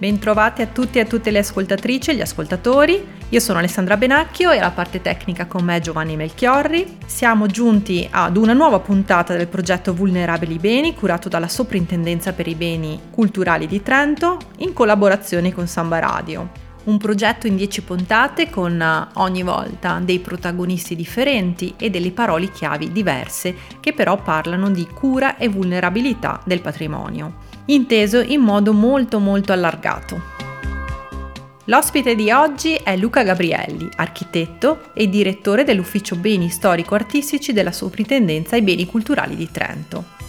Bentrovati a tutti e a tutte le ascoltatrici e gli ascoltatori. Io sono Alessandra Benacchio e alla parte tecnica con me Giovanni Melchiorri. Siamo giunti ad una nuova puntata del progetto Vulnerabili Beni curato dalla Soprintendenza per i Beni Culturali di Trento in collaborazione con Samba Radio. Un progetto in 10 puntate con eh, ogni volta dei protagonisti differenti e delle parole chiavi diverse che però parlano di cura e vulnerabilità del patrimonio inteso in modo molto molto allargato. L'ospite di oggi è Luca Gabrielli, architetto e direttore dell'Ufficio Beni Storico-Artistici della Soprintendenza ai Beni Culturali di Trento.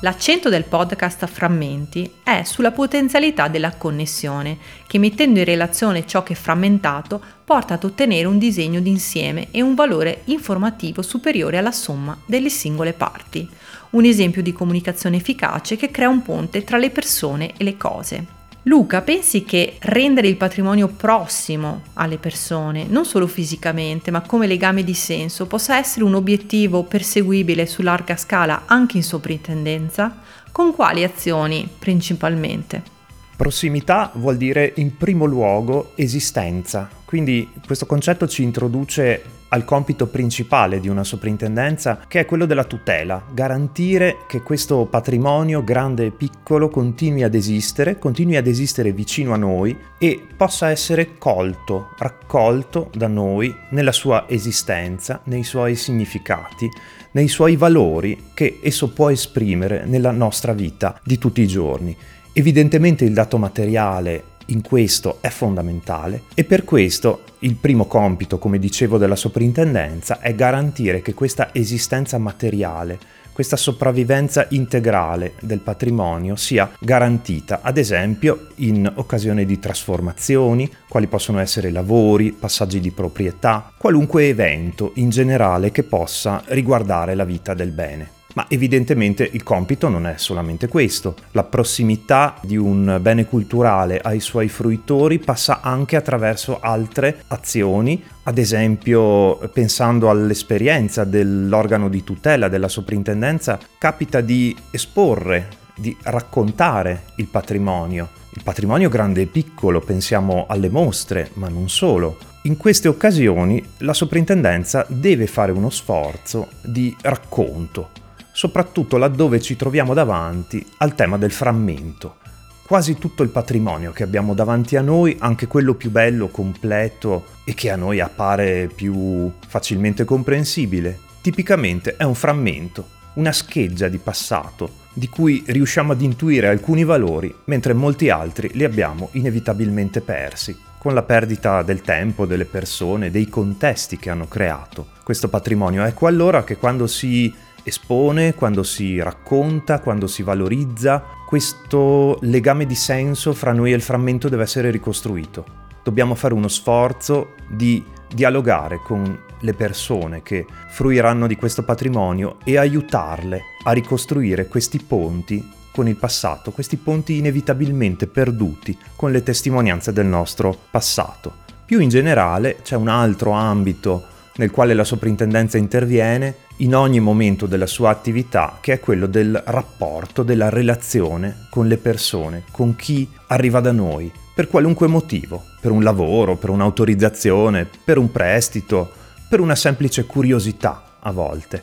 L'accento del podcast a frammenti è sulla potenzialità della connessione, che mettendo in relazione ciò che è frammentato porta ad ottenere un disegno d'insieme e un valore informativo superiore alla somma delle singole parti, un esempio di comunicazione efficace che crea un ponte tra le persone e le cose. Luca, pensi che rendere il patrimonio prossimo alle persone, non solo fisicamente, ma come legame di senso, possa essere un obiettivo perseguibile su larga scala anche in soprintendenza? Con quali azioni principalmente? Prossimità vuol dire in primo luogo esistenza, quindi questo concetto ci introduce al compito principale di una soprintendenza che è quello della tutela, garantire che questo patrimonio grande e piccolo continui ad esistere, continui ad esistere vicino a noi e possa essere colto, raccolto da noi nella sua esistenza, nei suoi significati, nei suoi valori che esso può esprimere nella nostra vita di tutti i giorni. Evidentemente il dato materiale in questo è fondamentale e per questo il primo compito, come dicevo, della soprintendenza è garantire che questa esistenza materiale, questa sopravvivenza integrale del patrimonio sia garantita, ad esempio in occasione di trasformazioni, quali possono essere lavori, passaggi di proprietà, qualunque evento in generale che possa riguardare la vita del bene. Ma evidentemente il compito non è solamente questo. La prossimità di un bene culturale ai suoi fruitori passa anche attraverso altre azioni, ad esempio pensando all'esperienza dell'organo di tutela della soprintendenza, capita di esporre, di raccontare il patrimonio. Il patrimonio grande e piccolo, pensiamo alle mostre, ma non solo. In queste occasioni la soprintendenza deve fare uno sforzo di racconto soprattutto laddove ci troviamo davanti al tema del frammento. Quasi tutto il patrimonio che abbiamo davanti a noi, anche quello più bello, completo e che a noi appare più facilmente comprensibile, tipicamente è un frammento, una scheggia di passato di cui riusciamo ad intuire alcuni valori, mentre molti altri li abbiamo inevitabilmente persi, con la perdita del tempo, delle persone, dei contesti che hanno creato questo patrimonio. Ecco allora che quando si espone, quando si racconta, quando si valorizza, questo legame di senso fra noi e il frammento deve essere ricostruito. Dobbiamo fare uno sforzo di dialogare con le persone che fruiranno di questo patrimonio e aiutarle a ricostruire questi ponti con il passato, questi ponti inevitabilmente perduti con le testimonianze del nostro passato. Più in generale c'è un altro ambito nel quale la soprintendenza interviene in ogni momento della sua attività, che è quello del rapporto, della relazione con le persone, con chi arriva da noi, per qualunque motivo, per un lavoro, per un'autorizzazione, per un prestito, per una semplice curiosità a volte.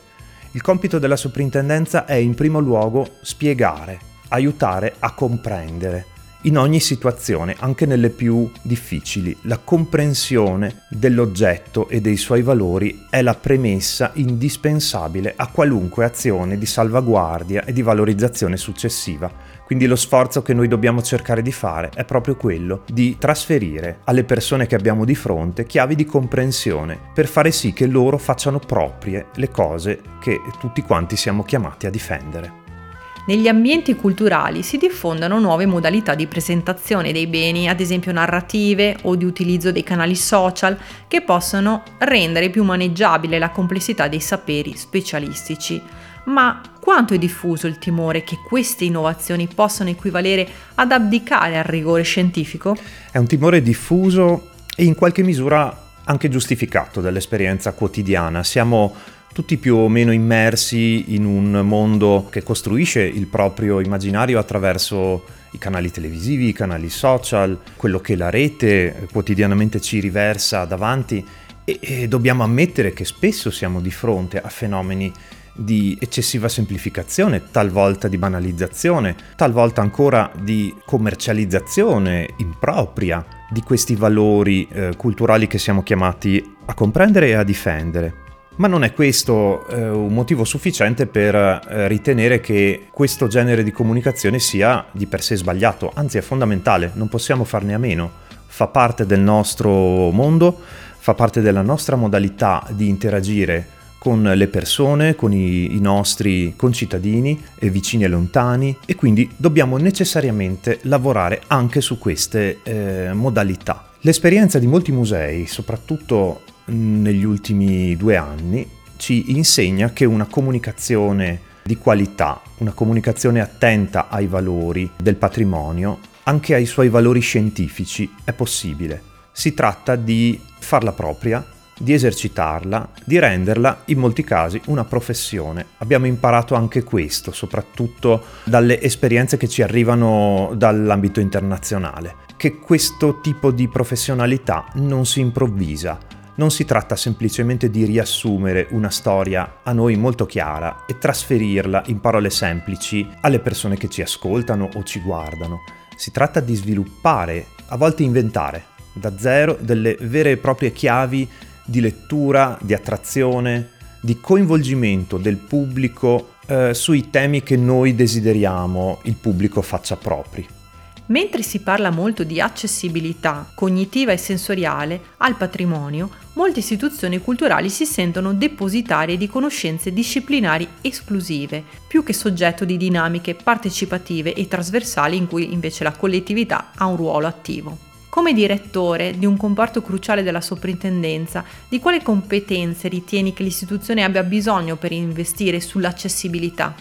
Il compito della soprintendenza è in primo luogo spiegare, aiutare a comprendere in ogni situazione, anche nelle più difficili. La comprensione dell'oggetto e dei suoi valori è la premessa indispensabile a qualunque azione di salvaguardia e di valorizzazione successiva. Quindi lo sforzo che noi dobbiamo cercare di fare è proprio quello di trasferire alle persone che abbiamo di fronte chiavi di comprensione per fare sì che loro facciano proprie le cose che tutti quanti siamo chiamati a difendere. Negli ambienti culturali si diffondono nuove modalità di presentazione dei beni, ad esempio narrative o di utilizzo dei canali social, che possono rendere più maneggiabile la complessità dei saperi specialistici. Ma quanto è diffuso il timore che queste innovazioni possano equivalere ad abdicare al rigore scientifico? È un timore diffuso e in qualche misura anche giustificato dall'esperienza quotidiana. Siamo tutti più o meno immersi in un mondo che costruisce il proprio immaginario attraverso i canali televisivi, i canali social, quello che la rete quotidianamente ci riversa davanti e, e dobbiamo ammettere che spesso siamo di fronte a fenomeni di eccessiva semplificazione, talvolta di banalizzazione, talvolta ancora di commercializzazione impropria di questi valori eh, culturali che siamo chiamati a comprendere e a difendere. Ma non è questo eh, un motivo sufficiente per eh, ritenere che questo genere di comunicazione sia di per sé sbagliato, anzi è fondamentale, non possiamo farne a meno, fa parte del nostro mondo, fa parte della nostra modalità di interagire con le persone, con i, i nostri concittadini e vicini e lontani e quindi dobbiamo necessariamente lavorare anche su queste eh, modalità. L'esperienza di molti musei, soprattutto negli ultimi due anni, ci insegna che una comunicazione di qualità, una comunicazione attenta ai valori del patrimonio, anche ai suoi valori scientifici, è possibile. Si tratta di farla propria, di esercitarla, di renderla in molti casi una professione. Abbiamo imparato anche questo, soprattutto dalle esperienze che ci arrivano dall'ambito internazionale, che questo tipo di professionalità non si improvvisa. Non si tratta semplicemente di riassumere una storia a noi molto chiara e trasferirla in parole semplici alle persone che ci ascoltano o ci guardano. Si tratta di sviluppare, a volte inventare, da zero delle vere e proprie chiavi di lettura, di attrazione, di coinvolgimento del pubblico eh, sui temi che noi desideriamo il pubblico faccia propri. Mentre si parla molto di accessibilità cognitiva e sensoriale al patrimonio, molte istituzioni culturali si sentono depositarie di conoscenze disciplinari esclusive, più che soggetto di dinamiche partecipative e trasversali in cui invece la collettività ha un ruolo attivo. Come direttore di un comparto cruciale della soprintendenza, di quale competenze ritieni che l'istituzione abbia bisogno per investire sull'accessibilità?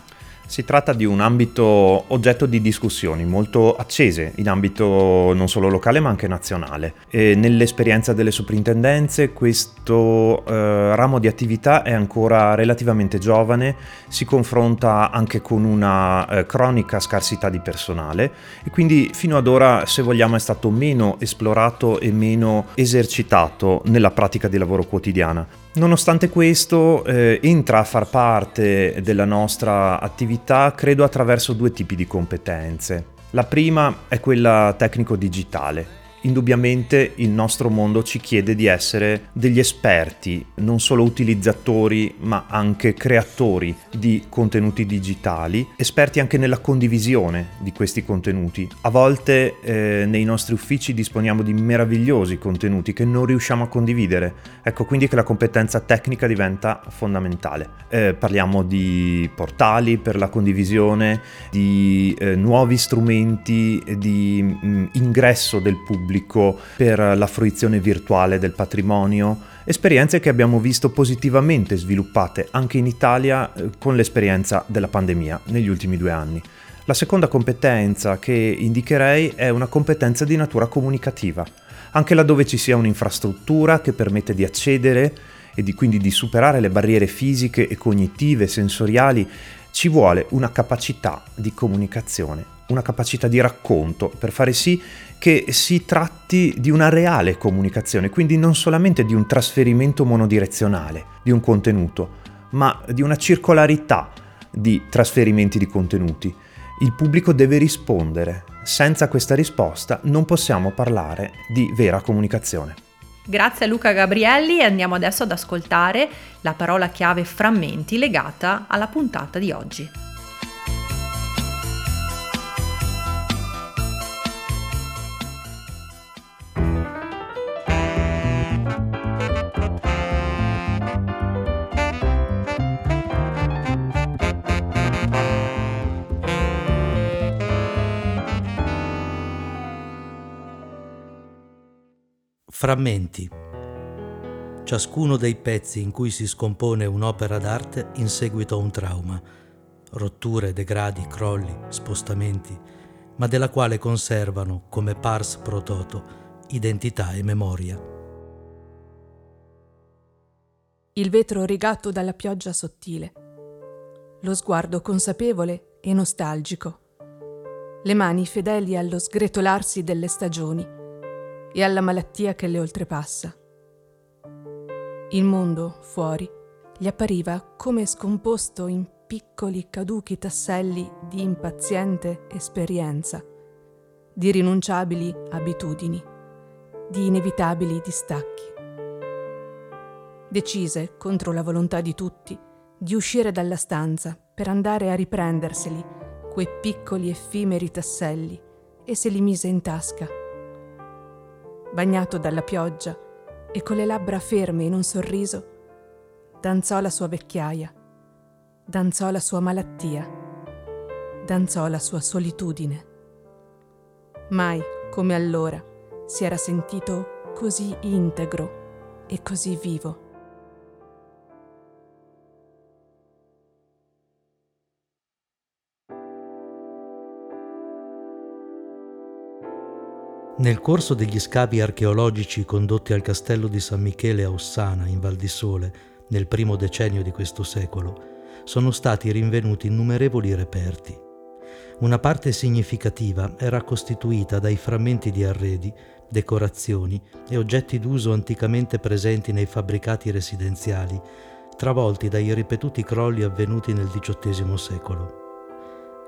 Si tratta di un ambito oggetto di discussioni molto accese in ambito non solo locale ma anche nazionale. E nell'esperienza delle soprintendenze questo eh, ramo di attività è ancora relativamente giovane, si confronta anche con una eh, cronica scarsità di personale e quindi fino ad ora se vogliamo è stato meno esplorato e meno esercitato nella pratica di lavoro quotidiana. Nonostante questo, eh, entra a far parte della nostra attività, credo, attraverso due tipi di competenze. La prima è quella tecnico-digitale, indubbiamente il nostro mondo ci chiede di essere degli esperti, non solo utilizzatori, ma anche creatori di contenuti digitali, esperti anche nella condivisione di questi contenuti. A volte eh, nei nostri uffici disponiamo di meravigliosi contenuti che non riusciamo a condividere. Ecco quindi che la competenza tecnica diventa fondamentale. Eh, parliamo di portali per la condivisione, di eh, nuovi strumenti di mh, mm, ingresso del pubblico pubblico per la fruizione virtuale del patrimonio, esperienze che abbiamo visto positivamente sviluppate anche in Italia eh, con l'esperienza della pandemia negli ultimi due anni. La seconda competenza che indicherei è una competenza di natura comunicativa, anche laddove ci sia un'infrastruttura che permette di accedere e di, quindi di superare le barriere fisiche e cognitive, sensoriali, ci vuole una capacità di comunicazione, una capacità di racconto per fare sì che si tratti di una reale comunicazione, quindi non solamente di un trasferimento monodirezionale di un contenuto, ma di una circolarità di trasferimenti di contenuti. Il pubblico deve rispondere. Senza questa risposta non possiamo parlare di vera comunicazione. Grazie a Luca Gabrielli e andiamo adesso ad ascoltare la parola chiave frammenti legata alla puntata di oggi. Frammenti. Ciascuno dei pezzi in cui si scompone un'opera d'arte in seguito a un trauma, rotture, degradi, crolli, spostamenti, ma della quale conservano, come pars pro toto, identità e memoria. il vetro rigatto dalla pioggia sottile, lo sguardo consapevole e nostalgico, le mani fedeli allo sgretolarsi delle stagioni e alla malattia che le oltrepassa. Il mondo, fuori, gli appariva come scomposto in piccoli caduchi tasselli di impaziente esperienza, di rinunciabili abitudini, di inevitabili distacchi. Decise, contro la volontà di tutti, di uscire dalla stanza per andare a riprenderseli, quei piccoli effimeri tasselli, e se li mise in tasca. Bagnato dalla pioggia e con le labbra ferme in un sorriso, danzò la sua vecchiaia, danzò la sua malattia, danzò la sua solitudine. Mai, come allora, si era sentito così integro e così vivo. Nel corso degli scavi archeologici condotti al castello di San Michele a Ossana, in Val di Sole, nel primo decennio di questo secolo, sono stati rinvenuti innumerevoli reperti. Una parte significativa era costituita dai frammenti di arredi, decorazioni e oggetti d'uso anticamente presenti nei fabbricati residenziali, travolti dai ripetuti crolli avvenuti nel XVIII secolo.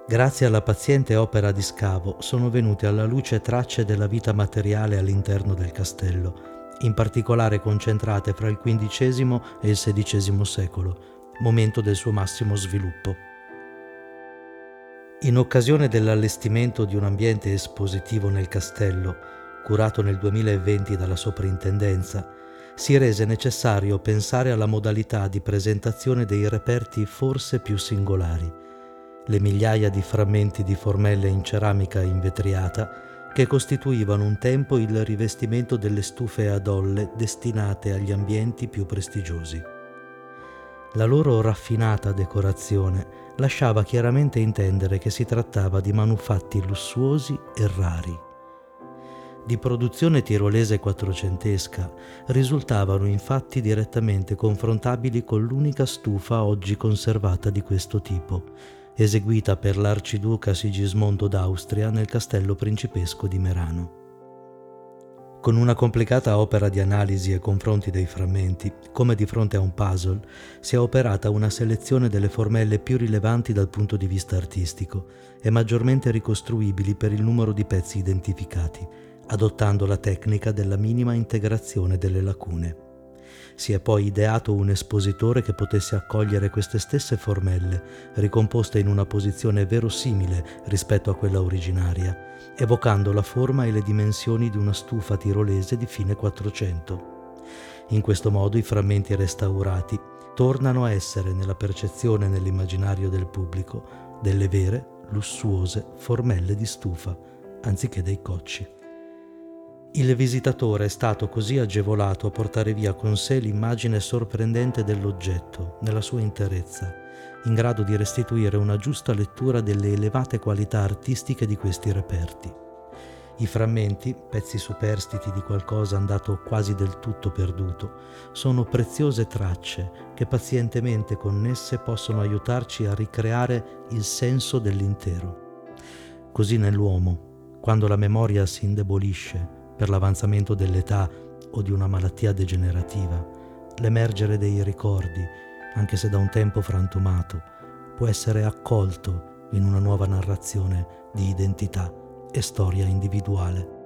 Grazie alla paziente opera di scavo sono venute alla luce tracce della vita materiale all'interno del castello, in particolare concentrate fra il XV e il XVI secolo, momento del suo massimo sviluppo. In occasione dell'allestimento di un ambiente espositivo nel castello, curato nel 2020 dalla soprintendenza, si rese necessario pensare alla modalità di presentazione dei reperti forse più singolari, le migliaia di frammenti di formelle in ceramica invetriata che costituivano un tempo il rivestimento delle stufe ad olle destinate agli ambienti più prestigiosi. La loro raffinata decorazione lasciava chiaramente intendere che si trattava di manufatti lussuosi e rari. Di produzione tirolese quattrocentesca risultavano infatti direttamente confrontabili con l'unica stufa oggi conservata di questo tipo, eseguita per l'arciduca Sigismondo d'Austria nel castello principesco di Merano. Con una complicata opera di analisi e confronti dei frammenti, come di fronte a un puzzle, si è operata una selezione delle formelle più rilevanti dal punto di vista artistico e maggiormente ricostruibili per il numero di pezzi identificati, adottando la tecnica della minima integrazione delle lacune. Si è poi ideato un espositore che potesse accogliere queste stesse formelle, ricomposte in una posizione verosimile rispetto a quella originaria, evocando la forma e le dimensioni di una stufa tirolese di fine 400. In questo modo i frammenti restaurati tornano a essere nella percezione e nell'immaginario del pubblico delle vere, lussuose formelle di stufa, anziché dei cocci. Il visitatore è stato così agevolato a portare via con sé l'immagine sorprendente dell'oggetto, nella sua interezza, in grado di restituire una giusta lettura delle elevate qualità artistiche di questi reperti. I frammenti, pezzi superstiti di qualcosa andato quasi del tutto perduto, sono preziose tracce che pazientemente connesse possono aiutarci a ricreare il senso dell'intero. Così nell'uomo, quando la memoria si indebolisce, per l'avanzamento dell'età o di una malattia degenerativa, l'emergere dei ricordi, anche se da un tempo frantumato, può essere accolto in una nuova narrazione di identità e storia individuale.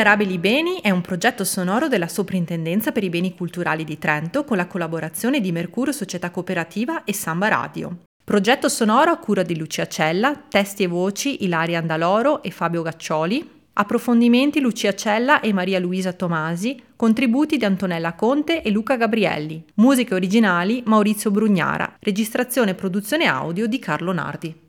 Vulnerabili Beni è un progetto sonoro della Soprintendenza per i Beni Culturali di Trento con la collaborazione di Mercurio Società Cooperativa e Samba Radio. Progetto sonoro a cura di Lucia Cella, testi e voci Ilaria Andaloro e Fabio Gaccioli, approfondimenti Lucia Cella e Maria Luisa Tomasi, contributi di Antonella Conte e Luca Gabrielli, musiche originali Maurizio Brugnara, registrazione e produzione audio di Carlo Nardi.